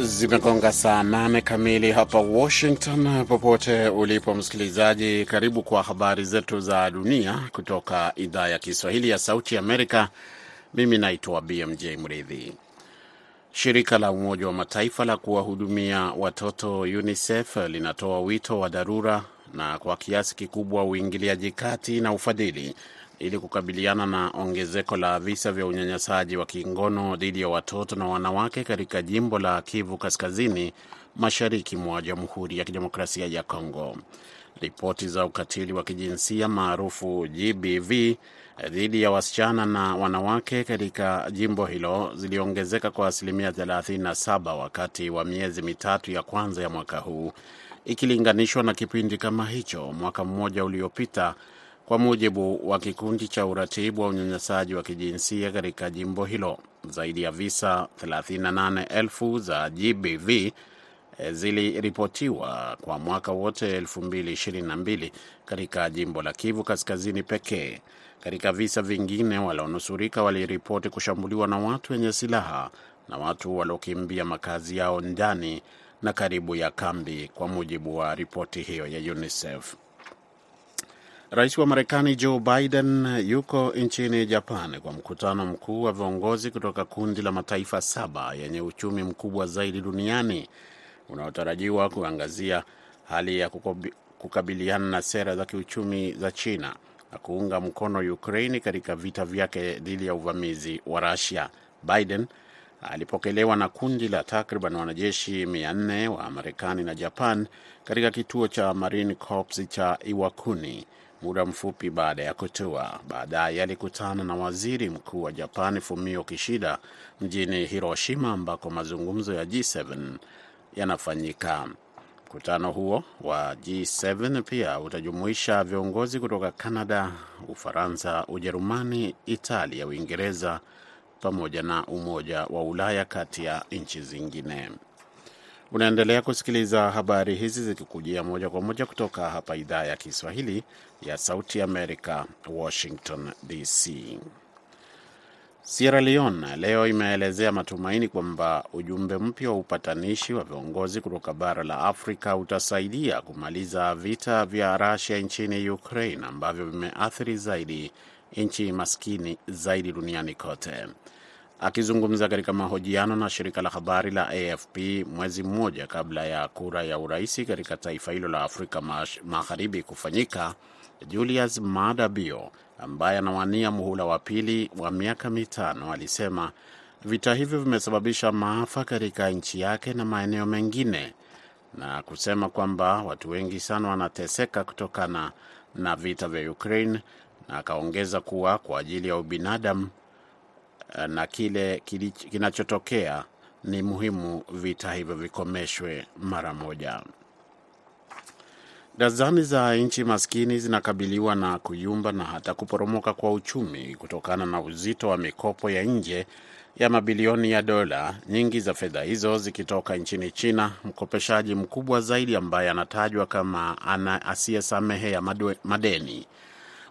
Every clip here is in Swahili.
Zimegonga saa nane kamili hapa Washington. Popote ulipo msikilizaji, karibu kwa habari zetu za dunia kutoka idhaa ya Kiswahili ya Sauti Amerika. Mimi naitwa BMJ Mridhi. Shirika la Umoja wa Mataifa la kuwahudumia watoto UNICEF linatoa wito wa dharura na kwa kiasi kikubwa uingiliaji kati na ufadhili ili kukabiliana na ongezeko la visa vya unyanyasaji wa kingono dhidi ya watoto na wanawake katika jimbo la Kivu Kaskazini, mashariki mwa Jamhuri ya Kidemokrasia ya Kongo. Ripoti za ukatili wa kijinsia maarufu GBV dhidi ya wasichana na wanawake katika jimbo hilo ziliongezeka kwa asilimia 37 wakati wa miezi mitatu ya kwanza ya mwaka huu ikilinganishwa na kipindi kama hicho mwaka mmoja uliopita, kwa mujibu wa kikundi cha uratibu wa unyanyasaji wa kijinsia katika jimbo hilo. Zaidi ya visa 38,000 za GBV ziliripotiwa kwa mwaka wote 2022 katika jimbo la Kivu Kaskazini pekee. Katika visa vingine, walionusurika waliripoti kushambuliwa na watu wenye silaha na watu waliokimbia makazi yao ndani na karibu ya kambi, kwa mujibu wa ripoti hiyo ya UNICEF. Rais wa Marekani Joe Biden yuko nchini Japan kwa mkutano mkuu wa viongozi kutoka kundi la mataifa saba yenye uchumi mkubwa zaidi duniani unaotarajiwa kuangazia hali ya kukabiliana na sera za kiuchumi za China na kuunga mkono Ukraini katika vita vyake dhidi ya uvamizi wa Rusia. Biden alipokelewa na kundi la takriban wanajeshi 400 wa Marekani na Japan katika kituo cha Marine Corps cha Iwakuni muda mfupi baada ya kutua. Baadaye alikutana na waziri mkuu wa Japan Fumio Kishida mjini Hiroshima ambako mazungumzo ya G7 yanafanyika. Mkutano huo wa G7 pia utajumuisha viongozi kutoka Canada, Ufaransa, Ujerumani, Italia, Uingereza pamoja na Umoja wa Ulaya kati ya nchi zingine. Unaendelea kusikiliza habari hizi zikikujia moja kwa moja kutoka hapa idhaa ya Kiswahili ya Sauti Amerika, Washington DC. Sierra Leone leo imeelezea matumaini kwamba ujumbe mpya wa upatanishi wa viongozi kutoka bara la Afrika utasaidia kumaliza vita vya Russia nchini Ukraine ambavyo vimeathiri zaidi nchi maskini zaidi duniani kote. Akizungumza katika mahojiano na shirika la habari la AFP mwezi mmoja kabla ya kura ya uraisi katika taifa hilo la Afrika Magharibi kufanyika, Julius Maada Bio ambaye anawania muhula wa pili wa miaka mitano alisema vita hivyo vimesababisha maafa katika nchi yake na maeneo mengine, na kusema kwamba watu wengi sana wanateseka kutokana na vita vya Ukraine, na akaongeza kuwa kwa ajili ya ubinadamu na kile kinachotokea ni muhimu vita hivyo vikomeshwe mara moja. Dazani za nchi maskini zinakabiliwa na kuyumba na hata kuporomoka kwa uchumi kutokana na uzito wa mikopo ya nje ya mabilioni ya dola, nyingi za fedha hizo zikitoka nchini China, mkopeshaji mkubwa zaidi ambaye anatajwa kama asiyesamehe ya madeni.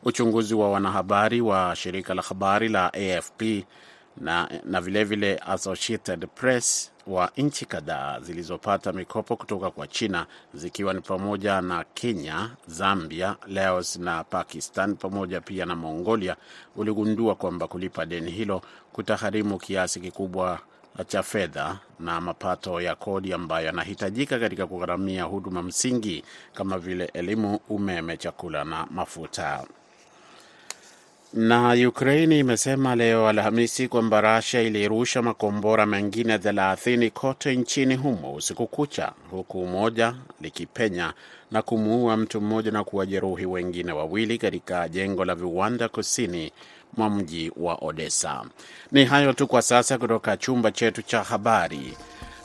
Uchunguzi wa wanahabari wa shirika la habari la AFP na, na vilevile vile Associated Press wa nchi kadhaa zilizopata mikopo kutoka kwa China zikiwa ni pamoja na Kenya, Zambia, Laos na Pakistan pamoja pia na Mongolia uligundua kwamba kulipa deni hilo kutagharimu kiasi kikubwa cha fedha na mapato ya kodi ambayo yanahitajika katika kugharamia huduma msingi kama vile elimu, umeme, chakula na mafuta. Na Ukraini imesema leo Alhamisi kwamba Russia ilirusha makombora mengine 30 kote nchini humo usiku kucha, huku moja likipenya na kumuua mtu mmoja na kuwajeruhi wengine wawili katika jengo la viwanda kusini mwa mji wa Odessa. Ni hayo tu kwa sasa kutoka chumba chetu cha habari.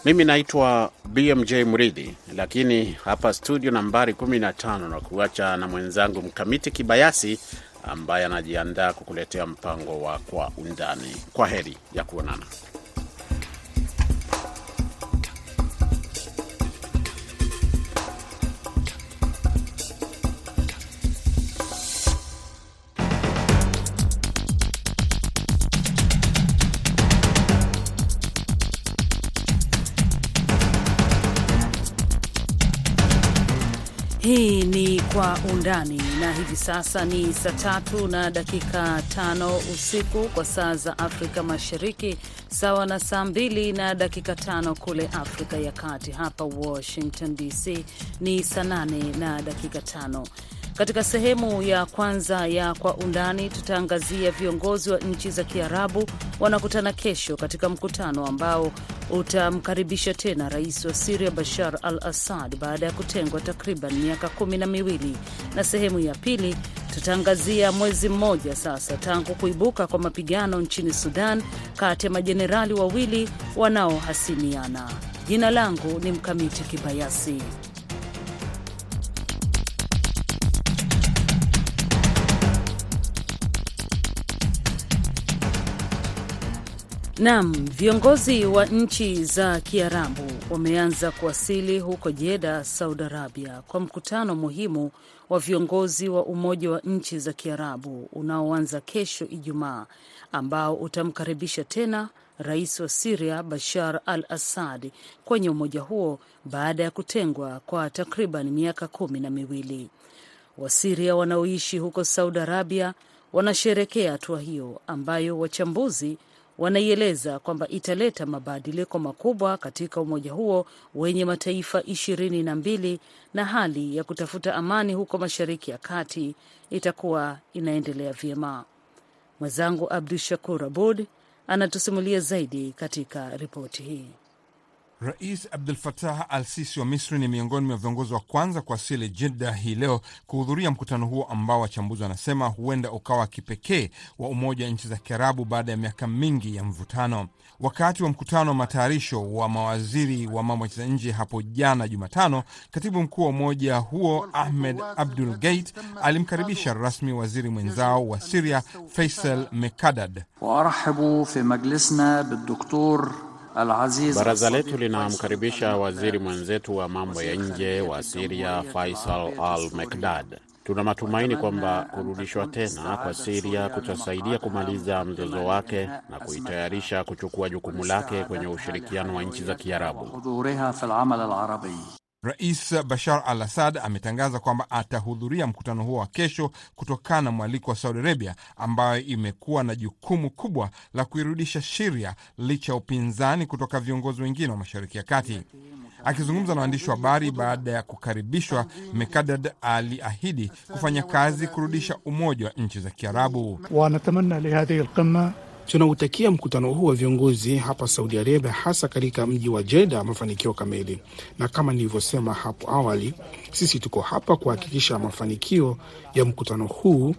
Mimi naitwa BMJ Mridhi, lakini hapa studio nambari 15 na kuacha na mwenzangu Mkamiti Kibayasi ambaye anajiandaa kukuletea mpango wa Kwa Undani. Kwa heri ya kuonana. Undani, na hivi sasa ni saa tatu na dakika tano usiku kwa saa za Afrika Mashariki, sawa na saa mbili na dakika tano kule Afrika ya Kati. Hapa Washington DC ni saa nane na dakika tano. Katika sehemu ya kwanza ya Kwa Undani tutaangazia viongozi wa nchi za Kiarabu wanakutana kesho katika mkutano ambao utamkaribisha tena rais wa Siria Bashar al Assad baada ya kutengwa takriban miaka kumi na miwili. Na sehemu ya pili tutaangazia mwezi mmoja sasa tangu kuibuka kwa mapigano nchini Sudan kati ya majenerali wawili wanaohasimiana. Jina langu ni Mkamiti Kibayasi. Naam, viongozi wa nchi za Kiarabu wameanza kuwasili huko Jeda, Saudi Arabia, kwa mkutano muhimu wa viongozi wa Umoja wa Nchi za Kiarabu unaoanza kesho Ijumaa, ambao utamkaribisha tena rais wa Siria Bashar al Assad kwenye umoja huo baada ya kutengwa kwa takriban miaka kumi na miwili. Wasiria wanaoishi huko Saudi Arabia wanasherekea hatua hiyo ambayo wachambuzi wanaieleza kwamba italeta mabadiliko makubwa katika umoja huo wenye mataifa ishirini na mbili na hali ya kutafuta amani huko Mashariki ya Kati itakuwa inaendelea vyema. Mwenzangu Abdu Shakur Abud anatusimulia zaidi katika ripoti hii. Rais Abdul Fatah al Sisi wa Misri ni miongoni mwa viongozi wa kwanza kuwasili Jidda hii leo kuhudhuria mkutano huo ambao wachambuzi wanasema huenda ukawa kipekee wa Umoja wa Nchi za Kiarabu baada ya miaka mingi ya mvutano. Wakati wa mkutano wa matayarisho wa mawaziri wa mambo ya nje hapo jana Jumatano, katibu mkuu wa umoja huo Ahmed Abdul Gate alimkaribisha rasmi waziri mwenzao wa Siria Faisal Mekdad. Baraza letu linamkaribisha waziri mwenzetu wa mambo ya nje wa Siria Faisal al Mekdad. Tuna matumaini kwamba kurudishwa tena kwa Siria kutasaidia kumaliza mzozo wake na kuitayarisha kuchukua jukumu lake kwenye ushirikiano wa nchi za Kiarabu. Rais Bashar al Assad ametangaza kwamba atahudhuria mkutano huo wa kesho kutokana na mwaliko wa Saudi Arabia, ambayo imekuwa na jukumu kubwa la kuirudisha Siria licha ya upinzani kutoka viongozi wengine wa Mashariki ya Kati. Akizungumza na waandishi wa habari baada ya kukaribishwa, Mekadad aliahidi kufanya kazi kurudisha umoja wa nchi za Kiarabu. Tunautakia mkutano huu wa viongozi hapa Saudi Arabia, hasa katika mji wa Jeda, mafanikio kamili. Na kama nilivyosema hapo awali, sisi tuko hapa kuhakikisha mafanikio ya mkutano huu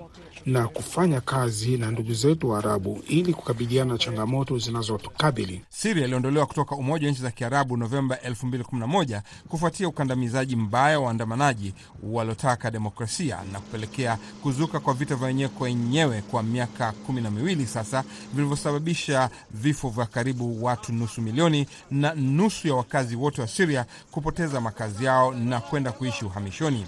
na kufanya kazi na ndugu zetu wa Arabu ili kukabiliana na changamoto zinazotukabili. Siria iliondolewa kutoka Umoja wa Nchi za Kiarabu Novemba 2011 kufuatia ukandamizaji mbaya wa waandamanaji waliotaka demokrasia na kupelekea kuzuka kwa vita vya wenyewe kwa wenyewe kwa miaka kumi na miwili sasa, vilivyosababisha vifo vya karibu watu nusu milioni na nusu ya wakazi wote wa Siria kupoteza makazi yao na kwenda kuishi uhamishoni.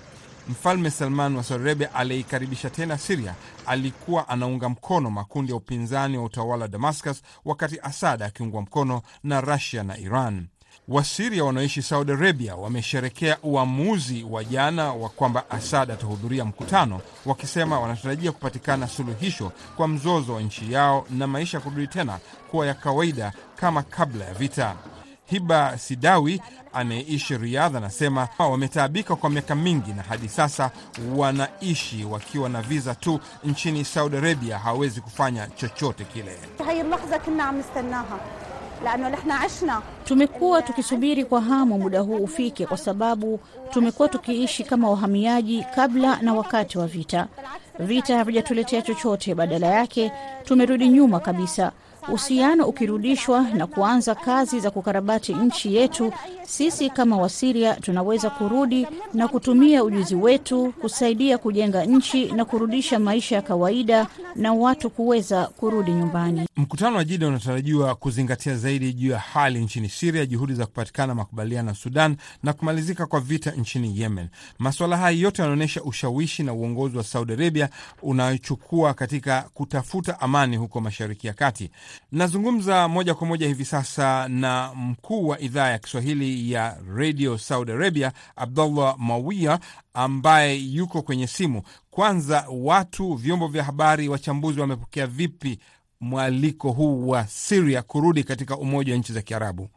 Mfalme Salman wa Saudi Arabia aliyeikaribisha tena Siria alikuwa anaunga mkono makundi ya upinzani wa utawala wa Damascus, wakati Asad akiungwa mkono na Rusia na Iran. Wasiria wanaoishi Saudi Arabia wamesherekea uamuzi wa jana wa kwamba Asad atahudhuria mkutano, wakisema wanatarajia kupatikana suluhisho kwa mzozo wa nchi yao na maisha kurudi tena kuwa ya kawaida kama kabla ya vita. Hiba Sidawi anayeishi Riadha anasema wametaabika kwa miaka mingi na hadi sasa wanaishi wakiwa na viza tu nchini Saudi Arabia, hawawezi kufanya chochote kile. Tumekuwa tukisubiri kwa hamu muda huu ufike, kwa sababu tumekuwa tukiishi kama wahamiaji kabla na wakati wa vita. Vita havijatuletea chochote, badala yake tumerudi nyuma kabisa. Uhusiano ukirudishwa na kuanza kazi za kukarabati nchi yetu, sisi kama Wasiria tunaweza kurudi na kutumia ujuzi wetu kusaidia kujenga nchi na kurudisha maisha ya kawaida na watu kuweza kurudi nyumbani. Mkutano wa Jida unatarajiwa kuzingatia zaidi juu ya hali nchini Siria, juhudi za kupatikana makubaliano ya Sudan na kumalizika kwa vita nchini Yemen. Masuala haya yote yanaonyesha ushawishi na uongozi wa Saudi Arabia unayochukua katika kutafuta amani huko Mashariki ya Kati. Nazungumza moja kwa moja hivi sasa na mkuu wa idhaa ya Kiswahili ya Radio Saudi Arabia, Abdullah Mawia, ambaye yuko kwenye simu. Kwanza, watu, vyombo vya habari, wachambuzi wamepokea vipi mwaliko huu wa Siria kurudi katika Umoja wa Nchi za Kiarabu?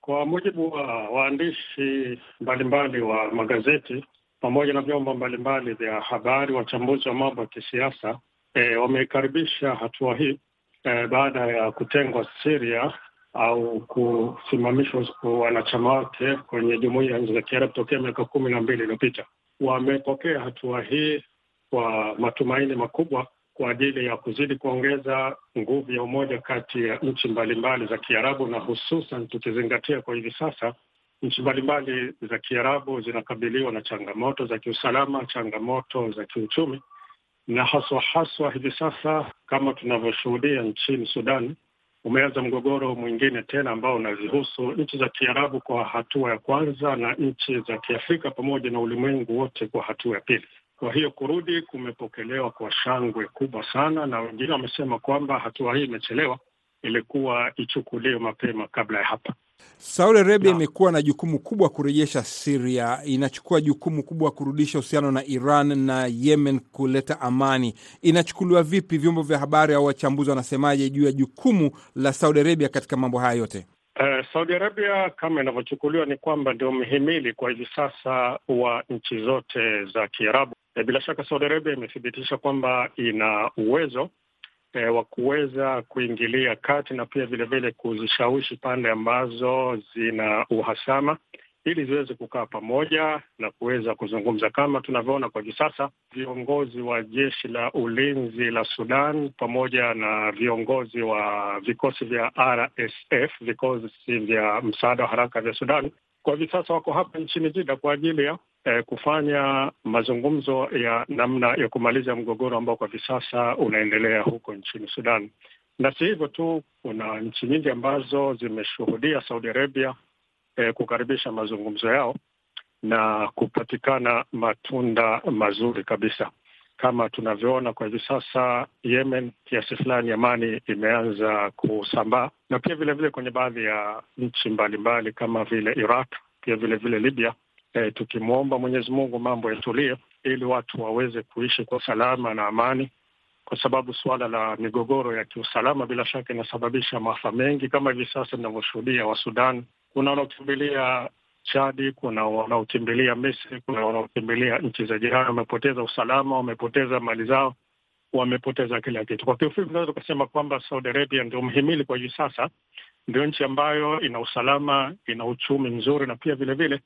Kwa mujibu wa waandishi mbalimbali wa magazeti pamoja na vyombo mbalimbali vya habari, wachambuzi wa mambo ya kisiasa e, wamekaribisha hatua hii e, baada ya kutengwa Syria au kusimamishwa wanachama wake kwenye jumuiya ya nchi za Kiarabu tokea miaka kumi na mbili iliyopita. Wamepokea hatua hii kwa matumaini makubwa kwa ajili ya kuzidi kuongeza nguvu ya umoja kati ya nchi mbalimbali za Kiarabu na hususan tukizingatia kwa hivi sasa nchi mbalimbali za Kiarabu zinakabiliwa na changamoto za kiusalama, changamoto za kiuchumi, na haswa haswa hivi sasa kama tunavyoshuhudia nchini Sudan, umeanza mgogoro mwingine tena ambao unazihusu nchi za Kiarabu kwa hatua ya kwanza na nchi za Kiafrika pamoja na ulimwengu wote kwa hatua ya pili. Kwa hiyo kurudi kumepokelewa kwa shangwe kubwa sana, na wengine wamesema kwamba hatua hii imechelewa, ilikuwa ichukuliwe mapema kabla ya hapa. Saudi Arabia imekuwa na jukumu kubwa kurejesha Siria, inachukua jukumu kubwa kurudisha uhusiano na Iran na Yemen, kuleta amani. Inachukuliwa vipi? Vyombo vya habari au wachambuzi wanasemaje juu ya jukumu la Saudi Arabia katika mambo haya yote? Uh, Saudi Arabia kama inavyochukuliwa ni kwamba ndio mhimili kwa hivi sasa wa nchi zote za Kiarabu. E, bila shaka Saudi Arabia imethibitisha kwamba ina uwezo e, wa kuweza kuingilia kati na pia vilevile kuzishawishi pande ambazo zina uhasama ili ziweze kukaa pamoja na kuweza kuzungumza. Kama tunavyoona kwa hivi sasa, viongozi wa jeshi la ulinzi la Sudan pamoja na viongozi wa vikosi vya RSF, vikosi vya msaada wa haraka vya Sudan, kwa hivi sasa wako hapa nchini Jida kwa ajili ya eh, kufanya mazungumzo ya namna ya kumaliza mgogoro ambao kwa hivi sasa unaendelea huko nchini Sudan. Na si hivyo tu, kuna nchi nyingi ambazo zimeshuhudia Saudi Arabia eh, kukaribisha mazungumzo yao na kupatikana matunda mazuri kabisa. Kama tunavyoona kwa hivi sasa, Yemen kiasi fulani amani imeanza kusambaa, na pia vilevile vile kwenye baadhi ya nchi mbalimbali kama vile Iraq, pia vilevile vile Libya. E, tukimwomba Mwenyezi Mungu mambo yatulie, ili watu waweze kuishi kwa salama na amani, kwa sababu suala la migogoro ya kiusalama bila shaka inasababisha maafa mengi, kama hivi sasa inavyoshuhudia wa Sudan. Kuna wanaokimbilia Chadi, kuna wanaokimbilia Misri, kuna wanaokimbilia nchi za jirani. Wamepoteza usalama, wamepoteza mali zao, wamepoteza kila kitu. Kwa kiufupi, tunaweza tukasema kwamba Saudi Arabia ndio mhimili kwa hivi sasa, ndio nchi ambayo ina usalama, ina uchumi mzuri na pia vilevile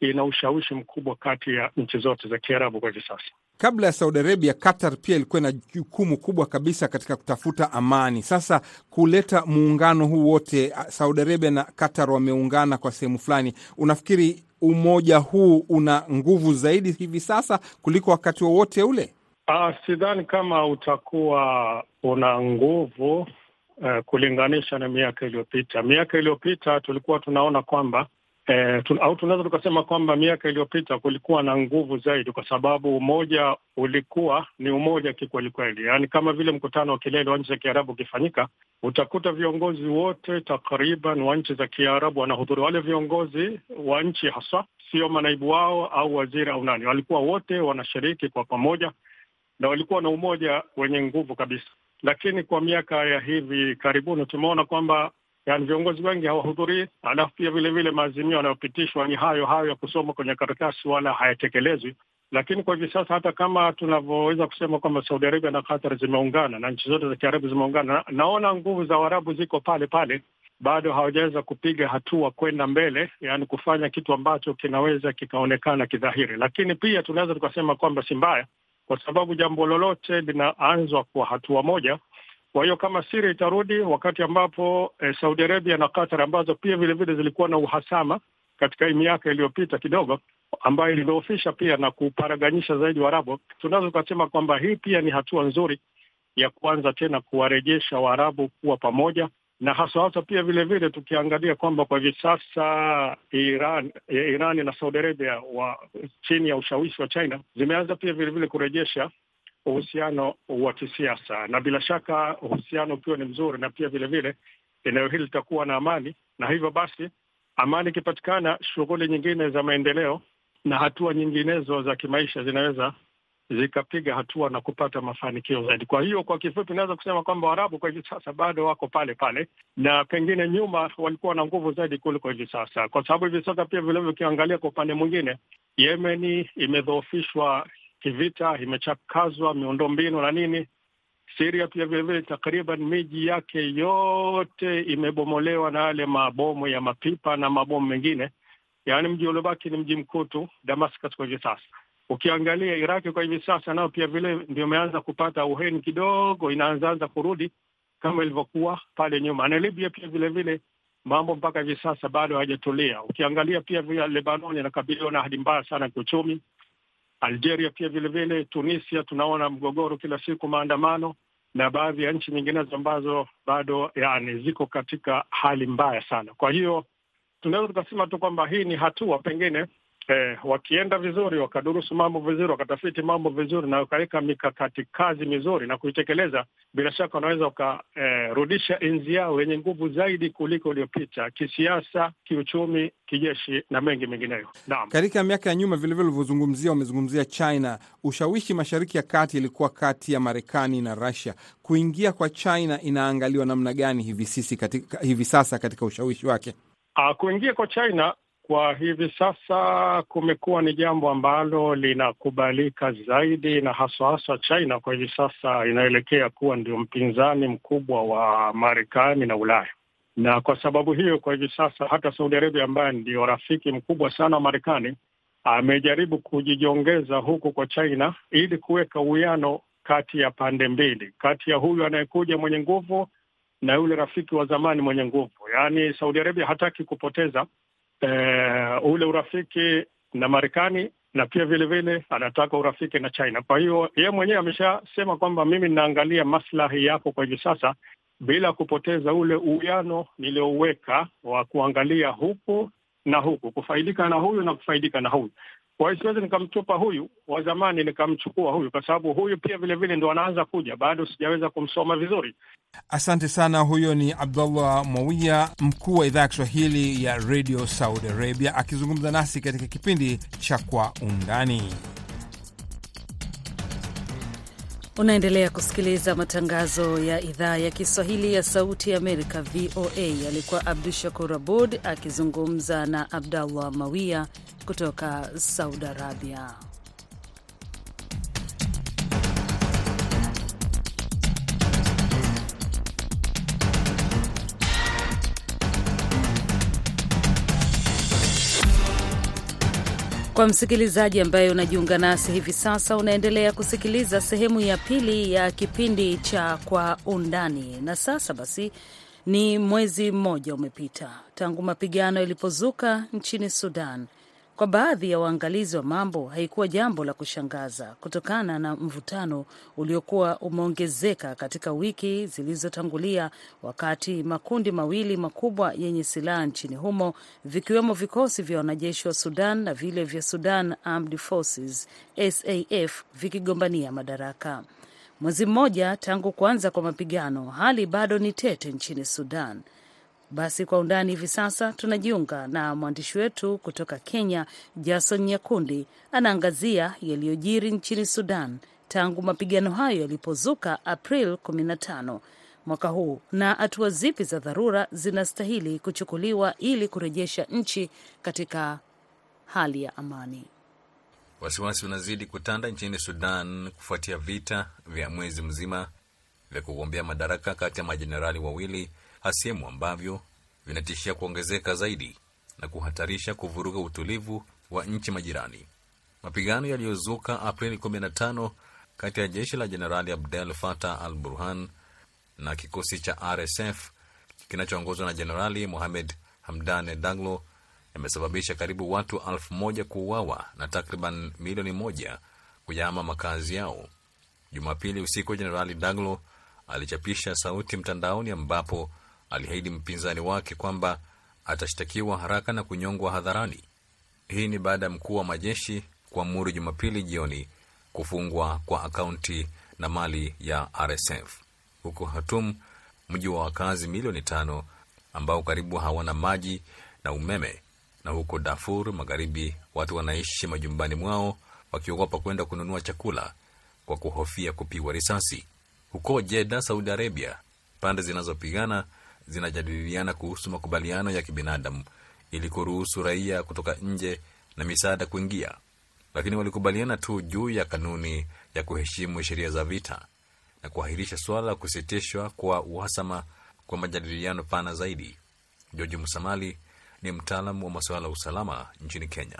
ina ushawishi mkubwa kati ya nchi zote za Kiarabu kwa hivi sasa. Kabla ya Saudi Arabia, Qatar pia ilikuwa na jukumu kubwa kabisa katika kutafuta amani. Sasa kuleta muungano huu wote, Saudi Arabia na Qatar wameungana kwa sehemu fulani, unafikiri umoja huu una nguvu zaidi hivi sasa kuliko wakati wowote ule? Uh, sidhani kama utakuwa una nguvu uh, kulinganisha na miaka iliyopita. Miaka iliyopita tulikuwa tunaona kwamba Tu, au tunaweza tukasema kwamba miaka iliyopita kulikuwa na nguvu zaidi, kwa sababu umoja ulikuwa ni umoja kikwelikweli. Yaani kama vile mkutano wa kilele wa nchi za Kiarabu ukifanyika, utakuta viongozi wote takriban wa nchi za Kiarabu wanahudhuria. Wale viongozi wa nchi haswa, sio manaibu wao au waziri au nani, walikuwa wote wanashiriki kwa pamoja na walikuwa na umoja wenye nguvu kabisa. Lakini kwa miaka ya hivi karibuni tumeona kwamba yani viongozi wengi hawahudhurii, alafu pia vilevile maazimio yanayopitishwa ni hayo hayo ya kusoma kwenye karatasi, wala hayatekelezwi. Lakini kwa hivi sasa, hata kama tunavyoweza kusema kwamba Saudi Arabia na Qatar zimeungana na nchi zote za Kiarabu zimeungana, na, naona nguvu za Waarabu ziko pale pale, bado hawajaweza kupiga hatua kwenda mbele, yani kufanya kitu ambacho kinaweza kikaonekana kidhahiri. Lakini pia tunaweza tukasema kwamba si mbaya, kwa sababu jambo lolote linaanzwa kwa hatua moja. Kwa hiyo kama Syria itarudi wakati ambapo eh, Saudi Arabia na Qatar ambazo pia vilevile zilikuwa na uhasama katika miaka iliyopita kidogo, ambayo ilidhoofisha pia na kuparaganyisha zaidi Waarabu, tunaweza tukasema kwamba hii pia ni hatua nzuri ya kuanza tena kuwarejesha Waarabu kuwa pamoja, na hasa hasa pia vilevile tukiangalia kwamba kwa hivi sasa Iran, Irani na Saudi Arabia wa chini ya ushawishi wa China zimeanza pia vilevile kurejesha uhusiano wa kisiasa, na bila shaka uhusiano ukiwa ni mzuri, na pia vilevile eneo hili litakuwa na amani, na hivyo basi amani ikipatikana, shughuli nyingine za maendeleo na hatua nyinginezo za kimaisha zinaweza zikapiga hatua na kupata mafanikio zaidi. Kwa hiyo kwa kifupi, naweza kusema kwamba Waarabu kwa hivi sasa bado wako pale pale, na pengine nyuma walikuwa na nguvu zaidi kuliko hivi sasa, kwa sababu hivi sasa pia vilevile, ukiangalia kwa upande mwingine, Yemeni imedhoofishwa kivita, imechakazwa miundombinu na nini. Siria pia vilevile, takriban miji yake yote imebomolewa na yale mabomu ya mapipa na mabomu mengine, yaani mji uliobaki ni mji mkuu tu Damascus kwa hivi sasa. Ukiangalia Iraki kwa hivi sasa nao pia vile ndio imeanza kupata uheni kidogo, inaanzaanza kurudi kama ilivyokuwa pale nyuma, na Libya pia vile vile mambo mpaka hivi sasa bado hayajatulia. Ukiangalia pia vile Lebanon inakabiliwa na hali mbaya sana kiuchumi. Algeria pia vile vile, Tunisia tunaona mgogoro kila siku, maandamano na baadhi ya nchi nyinginezo ambazo bado yani ziko katika hali mbaya sana. Kwa hiyo tunaweza tukasema tu kwamba hii ni hatua pengine Eh, wakienda vizuri wakadurusu mambo vizuri wakatafiti mambo vizuri na wakaweka mikakati kazi mizuri na kuitekeleza, bila shaka wanaweza wakarudisha eh, enzi yao yenye nguvu zaidi kuliko iliyopita, kisiasa, kiuchumi, kijeshi na mengi mengineyo. Naam, katika miaka ya nyuma vilevile ulivyozungumzia, wamezungumzia China. Ushawishi mashariki ya kati ilikuwa kati ya Marekani na Russia. Kuingia kwa China inaangaliwa namna gani hivi sisi katika, hivi sasa katika ushawishi wake? Uh, kuingia kwa China kwa hivi sasa kumekuwa ni jambo ambalo linakubalika zaidi, na haswa haswa China kwa hivi sasa inaelekea kuwa ndio mpinzani mkubwa wa Marekani na Ulaya, na kwa sababu hiyo kwa hivi sasa hata Saudi Arabia ambaye ndio rafiki mkubwa sana wa Marekani amejaribu kujijongeza huku kwa China ili kuweka uwiano kati ya pande mbili, kati ya huyu anayekuja mwenye nguvu na yule rafiki wa zamani mwenye nguvu. Yaani Saudi Arabia hataki kupoteza Uh, ule urafiki na Marekani na pia vile vile anataka urafiki na China. Kwa hiyo yeye mwenyewe ameshasema kwamba mimi ninaangalia maslahi yako kwa hivi sasa, bila kupoteza ule uwiano niliouweka wa kuangalia huku na huku, kufaidika na huyu na kufaidika na huyu. Kwa hiyo siwezi nikamtupa huyu wa zamani nikamchukua huyu, kwa sababu huyu pia vile vile ndo anaanza kuja, bado sijaweza kumsoma vizuri. Asante sana. Huyo ni Abdullah Mwawia, mkuu wa idhaa ya Kiswahili ya Radio Saudi Arabia, akizungumza nasi katika kipindi cha Kwa Undani. Unaendelea kusikiliza matangazo ya idhaa ya Kiswahili ya Sauti ya Amerika, VOA. Alikuwa Abdu Shakur Abud akizungumza na Abdallah Mawia kutoka Saudi Arabia. Kwa msikilizaji ambaye unajiunga nasi hivi sasa, unaendelea kusikiliza sehemu ya pili ya kipindi cha Kwa Undani. Na sasa basi, ni mwezi mmoja umepita tangu mapigano yalipozuka nchini Sudan. Kwa baadhi ya waangalizi wa mambo, haikuwa jambo la kushangaza kutokana na mvutano uliokuwa umeongezeka katika wiki zilizotangulia, wakati makundi mawili makubwa yenye silaha nchini humo vikiwemo vikosi vya wanajeshi wa Sudan na vile vya Sudan Armed Forces SAF vikigombania madaraka. Mwezi mmoja tangu kuanza kwa mapigano, hali bado ni tete nchini Sudan. Basi kwa undani hivi sasa tunajiunga na mwandishi wetu kutoka Kenya, Jason Nyakundi, anaangazia yaliyojiri nchini Sudan tangu mapigano hayo yalipozuka April 15 mwaka huu na hatua zipi za dharura zinastahili kuchukuliwa ili kurejesha nchi katika hali ya amani. Wasiwasi unazidi kutanda nchini Sudan kufuatia vita vya mwezi mzima vya kugombea madaraka kati ya majenerali wawili hasimu ambavyo vinatishia kuongezeka zaidi na kuhatarisha kuvuruga utulivu wa nchi majirani. Mapigano yaliyozuka Aprili 15 kati ya jeshi la Jenerali Abdel Fattah al Burhan na kikosi cha RSF kinachoongozwa na Jenerali Mohamed Hamdan Daglo yamesababisha karibu watu elfu moja kuuawa na takriban milioni moja kuyahama makazi yao. Jumapili usiku, Jenerali Daglo alichapisha sauti mtandaoni ambapo aliahidi mpinzani wake kwamba atashtakiwa haraka na kunyongwa hadharani. Hii ni baada ya mkuu wa majeshi kuamuru Jumapili jioni kufungwa kwa akaunti na mali ya RSF. Huko Hatum, mji wa wakazi milioni tano ambao karibu hawana maji na umeme, na huko Darfur Magharibi, watu wanaishi majumbani mwao wakiogopa kwenda kununua chakula kwa kuhofia kupigwa risasi. Huko Jeda, Saudi Arabia, pande zinazopigana zinajadiliana kuhusu makubaliano ya kibinadamu ili kuruhusu raia kutoka nje na misaada kuingia, lakini walikubaliana tu juu ya kanuni ya kuheshimu sheria za vita na kuahirisha suala la kusitishwa kwa uhasama kwa majadiliano pana zaidi. George Musamali ni mtaalamu wa masuala ya usalama nchini Kenya.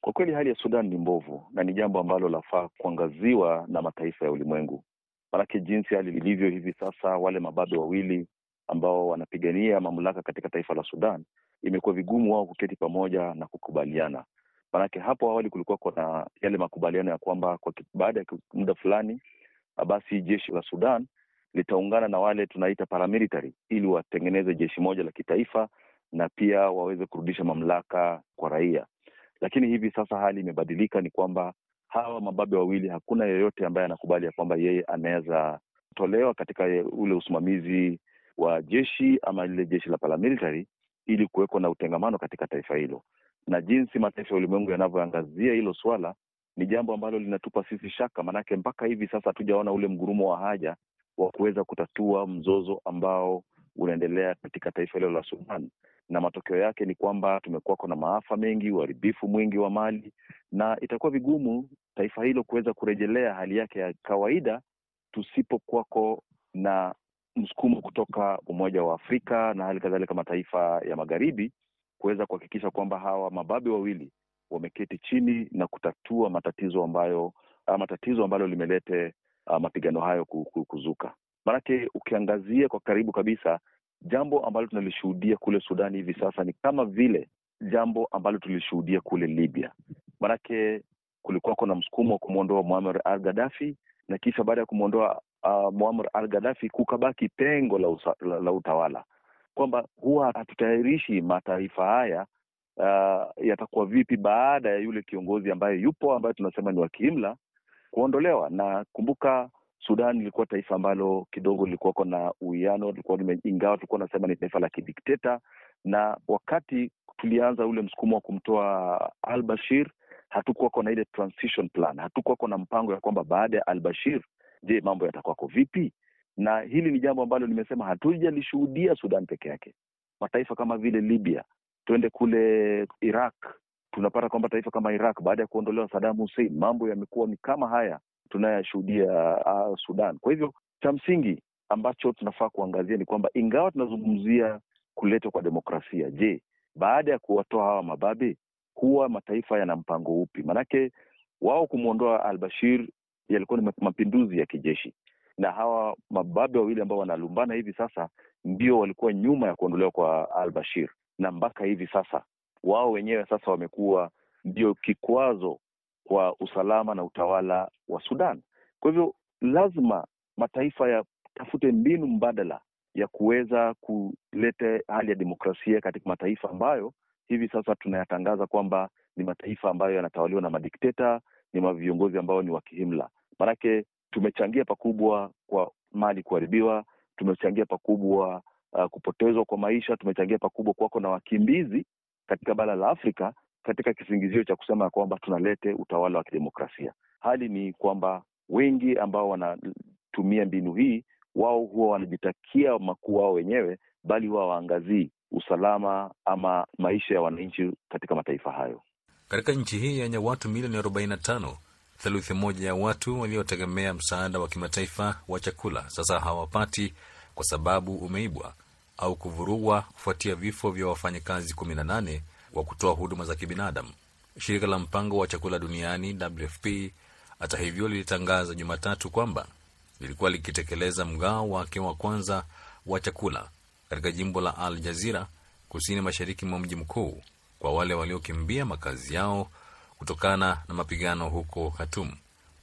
Kwa kweli hali ya Sudan ni mbovu na ni jambo ambalo lafaa kuangaziwa na mataifa ya ulimwengu, manake jinsi hali ilivyo hivi sasa, wale mababe wawili ambao wanapigania mamlaka katika taifa la Sudan, imekuwa vigumu wao kuketi pamoja na kukubaliana. Manake hapo awali kulikuwa kuna yale makubaliano ya kwamba kwa baada ya muda fulani, basi jeshi la Sudan litaungana na wale tunaita paramilitary ili watengeneze jeshi moja la kitaifa na pia waweze kurudisha mamlaka kwa raia. Lakini hivi sasa hali imebadilika, ni kwamba hawa mababe wawili, hakuna yeyote ambaye anakubali ya kwamba yeye anaweza tolewa katika ule usimamizi wa jeshi ama lile jeshi la paramilitary ili kuwekwa na utengamano katika taifa hilo. Na jinsi mataifa ya ulimwengu yanavyoangazia hilo swala ni jambo ambalo linatupa sisi shaka, maanake mpaka hivi sasa hatujaona ule mgurumo wa haja wa kuweza kutatua mzozo ambao unaendelea katika taifa hilo la Sudan, na matokeo yake ni kwamba tumekuwako na maafa mengi, uharibifu mwingi wa mali, na itakuwa vigumu taifa hilo kuweza kurejelea hali yake ya kawaida tusipokuwako na msukumo kutoka Umoja wa Afrika na hali kadhalika mataifa ya magharibi kuweza kuhakikisha kwamba hawa mababe wawili wameketi chini na kutatua matatizo ambayo matatizo ambalo limelete uh, mapigano hayo kuzuka. Maanake ukiangazia kwa karibu kabisa, jambo ambalo tunalishuhudia kule Sudani hivi sasa ni kama vile jambo ambalo tulishuhudia kule Libya. Maanake kulikuwako na msukumo wa kumwondoa Muammar al Gaddafi na kisha baada ya kumwondoa uh, Muammar al Gaddafi kukabaki pengo la, usa, la, la utawala, kwamba huwa hatutayarishi mataifa haya uh, yatakuwa vipi baada ya yule kiongozi ambaye yupo ambaye tunasema ni wa kiimla kuondolewa. Na kumbuka Sudan ilikuwa taifa ambalo kidogo lilikuwako na uwiano, ingawa tulikuwa nasema ni taifa la kidikteta, na wakati tulianza ule msukumo wa kumtoa al Bashir hatukuwako na ile transition plan, hatukuwako na mpango ya kwamba baada ya Albashir, je, mambo yatakuwako vipi? Na hili ni jambo ambalo nimesema hatujalishuhudia Sudan peke yake. Mataifa kama vile Libya, tuende kule Iraq, tunapata kwamba taifa kama Iraq baada ya kuondolewa Saddam Hussein, mambo yamekuwa ni kama haya tunayashuhudia uh, Sudan. Kwa hivyo cha msingi ambacho tunafaa kuangazia ni kwamba ingawa tunazungumzia kuletwa kwa demokrasia, je, baada ya kuwatoa hawa mababe huwa mataifa yana mpango upi? Maanake wao kumwondoa al-Bashir yalikuwa ni mapinduzi ya kijeshi, na hawa mababe wawili ambao wanalumbana hivi sasa ndio walikuwa nyuma ya kuondolewa kwa al-Bashir, na mpaka hivi sasa wao wenyewe sasa wamekuwa ndio kikwazo kwa usalama na utawala wa Sudan. Kwa hivyo lazima mataifa yatafute mbinu mbadala ya kuweza kuleta hali ya demokrasia katika mataifa ambayo hivi sasa tunayatangaza kwamba ni mataifa ambayo yanatawaliwa na madikteta, ni maviongozi ambao ni wa kihimla. Maanake tumechangia pakubwa kwa mali kuharibiwa, tumechangia pakubwa uh, kupotezwa kwa maisha, tumechangia pakubwa kuwako na wakimbizi katika bara la Afrika katika kisingizio cha kusema ya kwamba tunalete utawala wa kidemokrasia. Hali ni kwamba wengi ambao wanatumia mbinu hii, wao huwa wanajitakia makuu wao wenyewe, bali huwa waangazii usalama ama maisha ya wananchi katika mataifa hayo. Katika nchi hii yenye watu milioni 45, theluthi moja ya watu waliotegemea msaada wa kimataifa wa chakula sasa hawapati kwa sababu umeibwa au kuvurugwa kufuatia vifo vya wafanyakazi 18 wa kutoa huduma za kibinadamu. Shirika la mpango wa chakula duniani WFP hata hivyo lilitangaza Jumatatu kwamba lilikuwa likitekeleza mgao wake wa kwanza wa chakula katika jimbo la Al Jazira kusini mashariki mwa mji mkuu kwa wale waliokimbia makazi yao kutokana na mapigano huko Khartoum.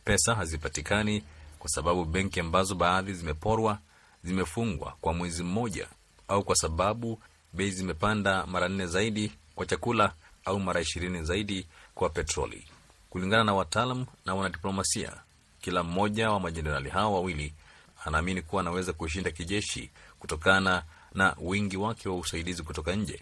Pesa hazipatikani kwa sababu benki ambazo baadhi zimeporwa zimefungwa kwa mwezi mmoja, au kwa sababu bei zimepanda mara nne zaidi kwa chakula au mara ishirini zaidi kwa petroli. Kulingana na wataalam na wanadiplomasia, kila mmoja wa majenerali hao wawili anaamini kuwa anaweza kushinda kijeshi kutokana na wingi wake wa usaidizi kutoka nje.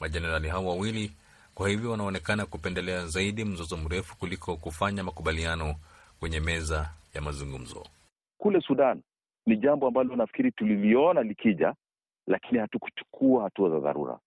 Majenerali hao wawili kwa hivyo wanaonekana kupendelea zaidi mzozo mrefu kuliko kufanya makubaliano kwenye meza ya mazungumzo. Kule Sudan ni jambo ambalo nafikiri tuliliona likija, lakini hatukuchukua hatua za dharura,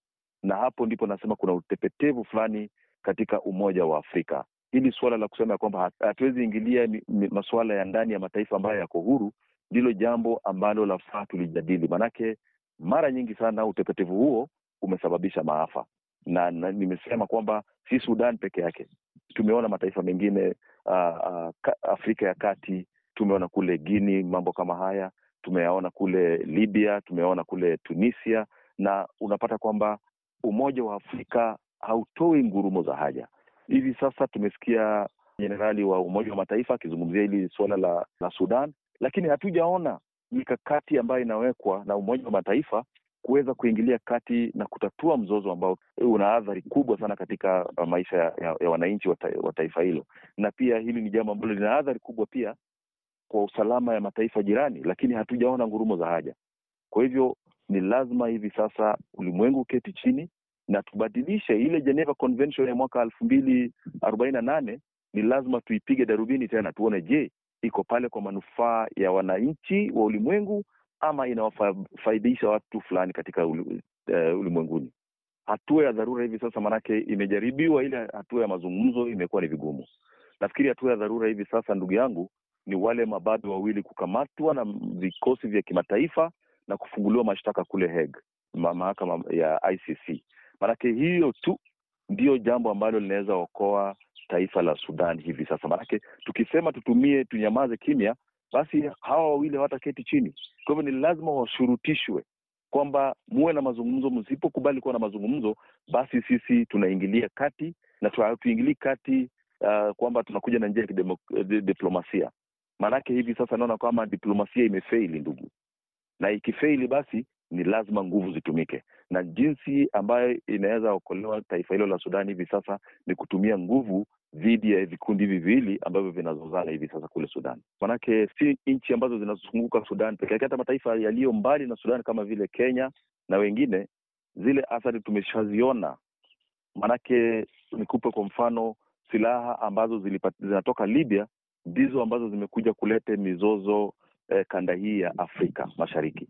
na hapo ndipo nasema kuna utepetevu fulani katika Umoja wa Afrika. Hili suala la kusema ya kwamba hatuwezi ingilia masuala ya ndani ya mataifa ambayo yako huru ndilo jambo ambalo lafaa tulijadili, manake mara nyingi sana utepetevu huo umesababisha maafa na, na nimesema kwamba si Sudan peke yake. Tumeona mataifa mengine uh, uh, Afrika ya Kati, tumeona kule Guinea mambo kama haya, tumeyaona kule Libya, tumeona kule Tunisia, na unapata kwamba Umoja wa Afrika hautoi ngurumo za haja. Hivi sasa tumesikia jenerali wa Umoja wa Mataifa akizungumzia hili suala la, la Sudan, lakini hatujaona mikakati ambayo inawekwa na Umoja wa Mataifa kuweza kuingilia kati na kutatua mzozo ambao una athari kubwa sana katika maisha ya, ya, ya wananchi wa, ta, wa taifa hilo, na pia hili ni jambo ambalo lina athari kubwa pia kwa usalama ya mataifa jirani, lakini hatujaona ngurumo za haja. Kwa hivyo ni lazima hivi sasa ulimwengu uketi chini na tubadilishe ile Geneva Convention ya mwaka elfu mbili arobaini na nane. Ni lazima tuipige darubini tena, tuone, je, iko pale kwa manufaa ya wananchi wa ulimwengu ama inawafaidisha watu fulani katika uh, ulimwenguni. Hatua ya dharura hivi sasa, maanake imejaribiwa ile hatua ya mazungumzo, imekuwa ni vigumu. Nafikiri hatua ya dharura hivi sasa, ndugu yangu, ni wale mababe wawili kukamatwa na vikosi vya kimataifa na kufunguliwa mashtaka kule Hague, mahakama ya ICC. Maanake hiyo tu ndiyo jambo ambalo linaweza okoa taifa la Sudan hivi sasa, maanake tukisema tutumie, tunyamaze kimya basi hawa wawili hawataketi chini. Kwa hivyo ni lazima washurutishwe kwamba muwe na mazungumzo. Msipokubali kuwa na mazungumzo, basi sisi tunaingilia kati na hatuingilii kati uh, kwamba tunakuja na njia ya diplomasia. Maanake hivi sasa naona kwamba diplomasia imefeili, ndugu, na ikifeili, basi ni lazima nguvu zitumike, na jinsi ambayo inaweza okolewa taifa hilo la Sudan hivi sasa ni kutumia nguvu dhidi ya vikundi viwili ambavyo vinazozana hivi sasa kule Sudan. Manake si nchi ambazo zinazozunguka Sudan peke yake, hata mataifa yaliyo mbali na Sudan kama vile Kenya na wengine, zile athari tumeshaziona. Manake nikupe kwa mfano, silaha ambazo zilipat, zinatoka Libya ndizo ambazo zimekuja kuleta mizozo eh, kanda hii ya Afrika Mashariki,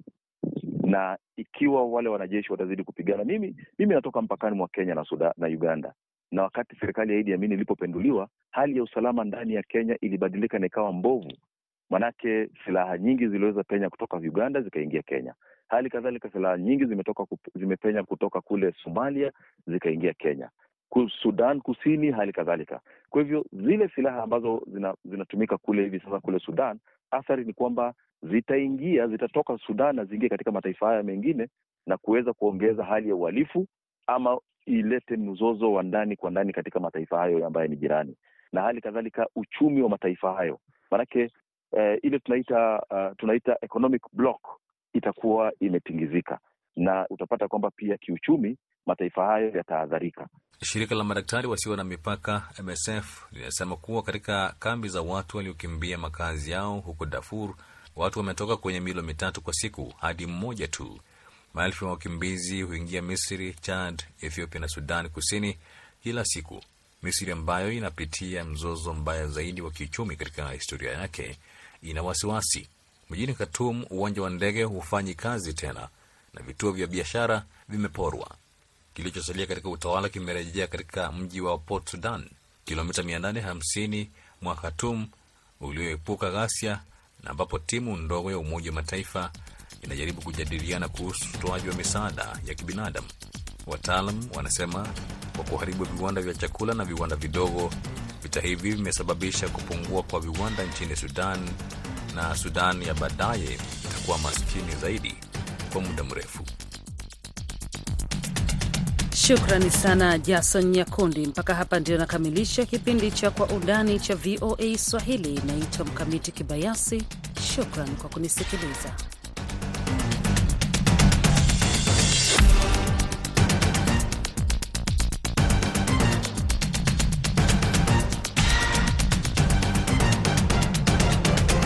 na ikiwa wale wanajeshi watazidi kupigana, mimi mimi natoka mpakani mwa Kenya na Sudan, na Uganda na wakati serikali ya Idi Amin ilipopenduliwa, hali ya usalama ndani ya Kenya ilibadilika na ikawa mbovu. Manake silaha nyingi ziliweza penya kutoka Uganda zikaingia Kenya. Hali kadhalika silaha nyingi zimetoka zimepenya kutoka kule Somalia zikaingia Kenya, Sudan Kusini, hali kadhalika. Kwa hivyo zile silaha ambazo zina, zinatumika kule hivi sasa kule Sudan, athari ni kwamba zitaingia zitatoka Sudan na ziingie katika mataifa haya mengine na kuweza kuongeza hali ya uhalifu ama ilete mzozo wa ndani kwa ndani katika mataifa hayo ambayo ni jirani, na hali kadhalika uchumi wa mataifa hayo, maanake eh, ile tunaita uh, tunaita economic block itakuwa imetingizika, na utapata kwamba pia kiuchumi mataifa hayo yataadharika. Shirika la madaktari wasio na mipaka MSF linasema kuwa katika kambi za watu waliokimbia makazi yao huko Darfur, watu wametoka kwenye milo mitatu kwa siku hadi mmoja tu. Maelfu ya wakimbizi huingia Misri, Chad, Ethiopia na Sudan Kusini kila siku. Misri ambayo inapitia mzozo mbaya zaidi wa kiuchumi katika historia yake ina wasiwasi. Mjini Khartoum, uwanja wa ndege hufanyi kazi tena na vituo vya biashara vimeporwa. Kilichosalia katika utawala kimerejea katika mji wa Port Sudan, kilomita 850 mwa Khartoum ulioepuka ghasia na ambapo timu ndogo ya Umoja wa Mataifa inajaribu kujadiliana kuhusu utoaji wa misaada ya kibinadamu. Wataalam wanasema kwa kuharibu viwanda vya chakula na viwanda vidogo, vita hivi vimesababisha kupungua kwa viwanda nchini Sudan, na Sudan ya baadaye itakuwa maskini zaidi kwa muda mrefu. Shukrani sana Jason Nyakundi. Mpaka hapa ndio nakamilisha kipindi cha Kwa Undani cha VOA Swahili. Inaitwa Mkamiti Kibayasi. Shukran kwa kunisikiliza.